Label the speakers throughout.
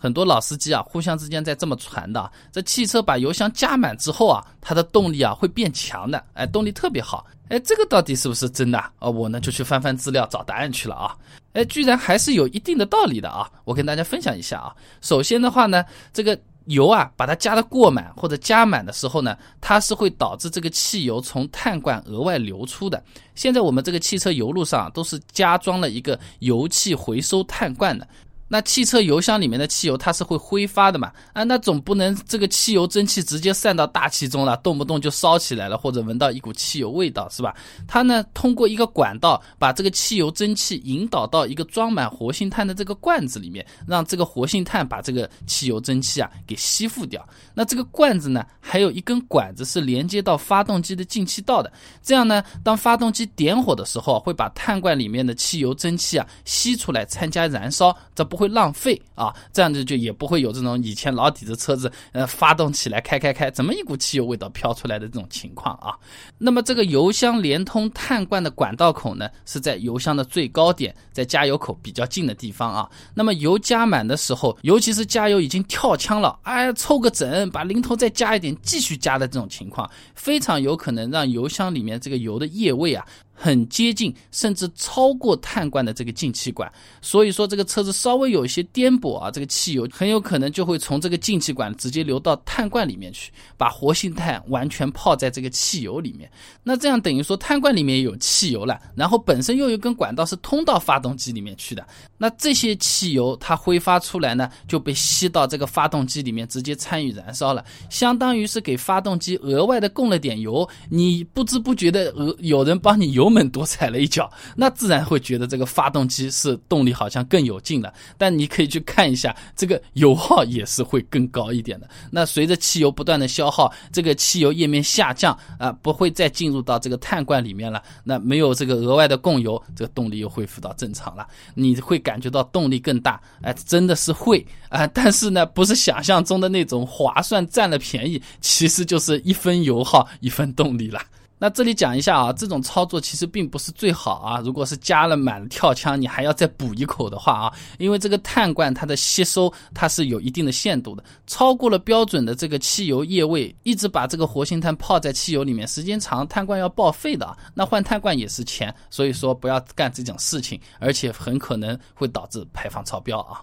Speaker 1: 很多老司机啊，互相之间在这么传的，这汽车把油箱加满之后啊，它的动力啊会变强的，哎，动力特别好。哎，这个到底是不是真的啊？我呢就去翻翻资料找答案去了啊。哎，居然还是有一定的道理的啊！我跟大家分享一下啊。首先的话呢，这个油啊，把它加的过满或者加满的时候呢，它是会导致这个汽油从碳罐额外流出的。现在我们这个汽车油路上都是加装了一个油气回收碳罐的。那汽车油箱里面的汽油它是会挥发的嘛？啊，那总不能这个汽油蒸汽直接散到大气中了，动不动就烧起来了，或者闻到一股汽油味道，是吧？它呢通过一个管道把这个汽油蒸汽引导到一个装满活性炭的这个罐子里面，让这个活性炭把这个汽油蒸汽啊给吸附掉。那这个罐子呢还有一根管子是连接到发动机的进气道的，这样呢当发动机点火的时候，会把碳罐里面的汽油蒸汽啊吸出来参加燃烧，这不。会浪费啊，这样子就也不会有这种以前老底子车子呃发动起来开开开，怎么一股汽油味道飘出来的这种情况啊？那么这个油箱连通碳罐的管道口呢，是在油箱的最高点，在加油口比较近的地方啊。那么油加满的时候，尤其是加油已经跳枪了，哎，凑个整，把零头再加一点，继续加的这种情况，非常有可能让油箱里面这个油的液位啊。很接近，甚至超过碳罐的这个进气管，所以说这个车子稍微有一些颠簸啊，这个汽油很有可能就会从这个进气管直接流到碳罐里面去，把活性炭完全泡在这个汽油里面。那这样等于说碳罐里面有汽油了，然后本身又有一根管道是通到发动机里面去的，那这些汽油它挥发出来呢，就被吸到这个发动机里面，直接参与燃烧了，相当于是给发动机额外的供了点油，你不知不觉的额有人帮你油。门多踩了一脚，那自然会觉得这个发动机是动力好像更有劲了。但你可以去看一下，这个油耗也是会更高一点的。那随着汽油不断的消耗，这个汽油液面下降啊，不会再进入到这个碳罐里面了。那没有这个额外的供油，这个动力又恢复到正常了。你会感觉到动力更大，哎，真的是会啊。但是呢，不是想象中的那种划算占了便宜，其实就是一分油耗一分动力了。那这里讲一下啊，这种操作其实并不是最好啊。如果是加了满跳枪，你还要再补一口的话啊，因为这个碳罐它的吸收它是有一定的限度的，超过了标准的这个汽油液位，一直把这个活性炭泡在汽油里面，时间长碳罐要报废的啊。那换碳罐也是钱，所以说不要干这种事情，而且很可能会导致排放超标啊。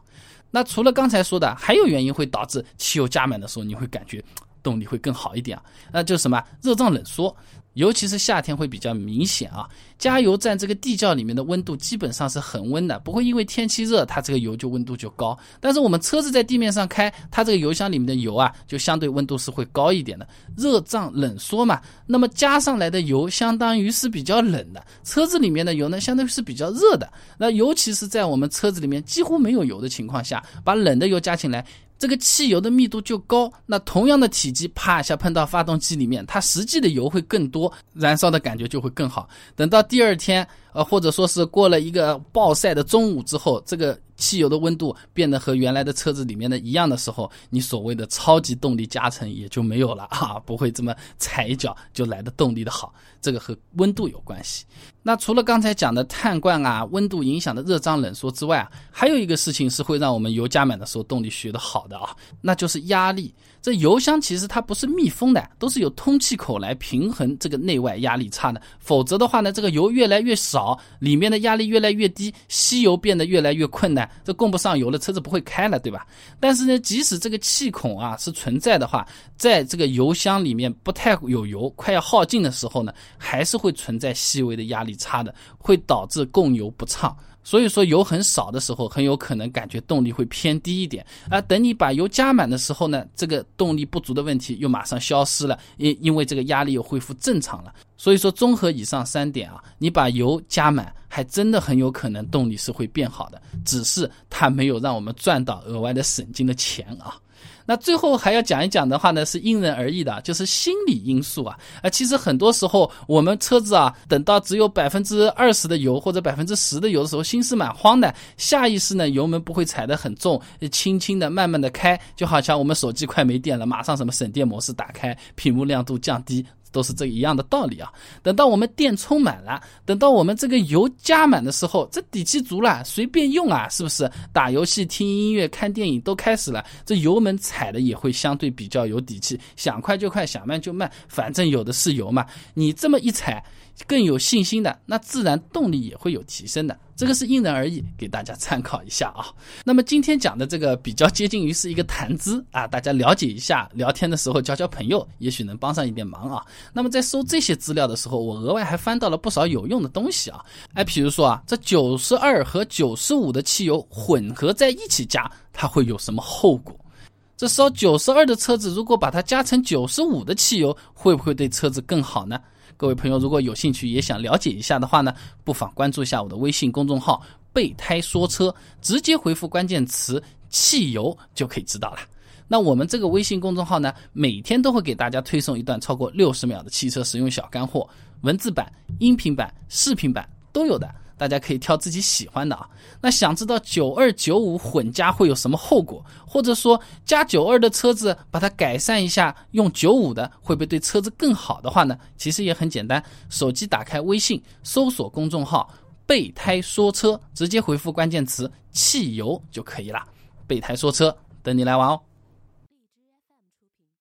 Speaker 1: 那除了刚才说的，还有原因会导致汽油加满的时候你会感觉动力会更好一点啊，那就是什么热胀冷缩。尤其是夏天会比较明显啊，加油站这个地窖里面的温度基本上是恒温的，不会因为天气热，它这个油就温度就高。但是我们车子在地面上开，它这个油箱里面的油啊，就相对温度是会高一点的，热胀冷缩嘛。那么加上来的油相当于是比较冷的，车子里面的油呢，相当于是比较热的。那尤其是在我们车子里面几乎没有油的情况下，把冷的油加进来。这个汽油的密度就高，那同样的体积，啪一下喷到发动机里面，它实际的油会更多，燃烧的感觉就会更好。等到第二天，呃，或者说是过了一个暴晒的中午之后，这个。汽油的温度变得和原来的车子里面的一样的时候，你所谓的超级动力加成也就没有了啊，不会这么踩一脚就来的动力的好，这个和温度有关系。那除了刚才讲的碳罐啊温度影响的热胀冷缩之外啊，还有一个事情是会让我们油加满的时候动力学的好的啊，那就是压力。这油箱其实它不是密封的，都是有通气口来平衡这个内外压力差的。否则的话呢，这个油越来越少里面的压力越来越低，吸油变得越来越困难，这供不上油了，车子不会开了，对吧？但是呢，即使这个气孔啊是存在的话，在这个油箱里面不太有油，快要耗尽的时候呢，还是会存在细微的压力差的，会导致供油不畅。所以说油很少的时候，很有可能感觉动力会偏低一点啊等你把油加满的时候呢，这个动力不足的问题又马上消失了，因因为这个压力又恢复正常了。所以说综合以上三点啊，你把油加满，还真的很有可能动力是会变好的，只是它没有让我们赚到额外的省劲的钱啊。那最后还要讲一讲的话呢，是因人而异的，就是心理因素啊。啊，其实很多时候我们车子啊，等到只有百分之二十的油或者百分之十的油的时候，心是蛮慌的，下意识呢油门不会踩得很重，轻轻的、慢慢的开，就好像我们手机快没电了，马上什么省电模式打开，屏幕亮度降低，都是这一样的道理啊。等到我们电充满了，等到我们这个油加满的时候，这底气足了，随便用啊，是不是？打游戏、听音乐、看电影都开始了，这油门踩的也会相对比较有底气，想快就快，想慢就慢，反正有的是油嘛。你这么一踩。更有信心的，那自然动力也会有提升的。这个是因人而异，给大家参考一下啊。那么今天讲的这个比较接近于是一个谈资啊，大家了解一下，聊天的时候交交朋友，也许能帮上一点忙啊。那么在搜这些资料的时候，我额外还翻到了不少有用的东西啊。哎，比如说啊，这九十二和九十五的汽油混合在一起加，它会有什么后果？这烧九十二的车子，如果把它加成九十五的汽油，会不会对车子更好呢？各位朋友，如果有兴趣也想了解一下的话呢，不妨关注一下我的微信公众号“备胎说车”，直接回复关键词“汽油”就可以知道了。那我们这个微信公众号呢，每天都会给大家推送一段超过六十秒的汽车实用小干货，文字版、音频版、视频版都有的。大家可以挑自己喜欢的啊。那想知道九二九五混加会有什么后果，或者说加九二的车子把它改善一下，用九五的会不会对车子更好的话呢？其实也很简单，手机打开微信，搜索公众号“备胎说车”，直接回复关键词“汽油”就可以了。备胎说车，等你来玩哦。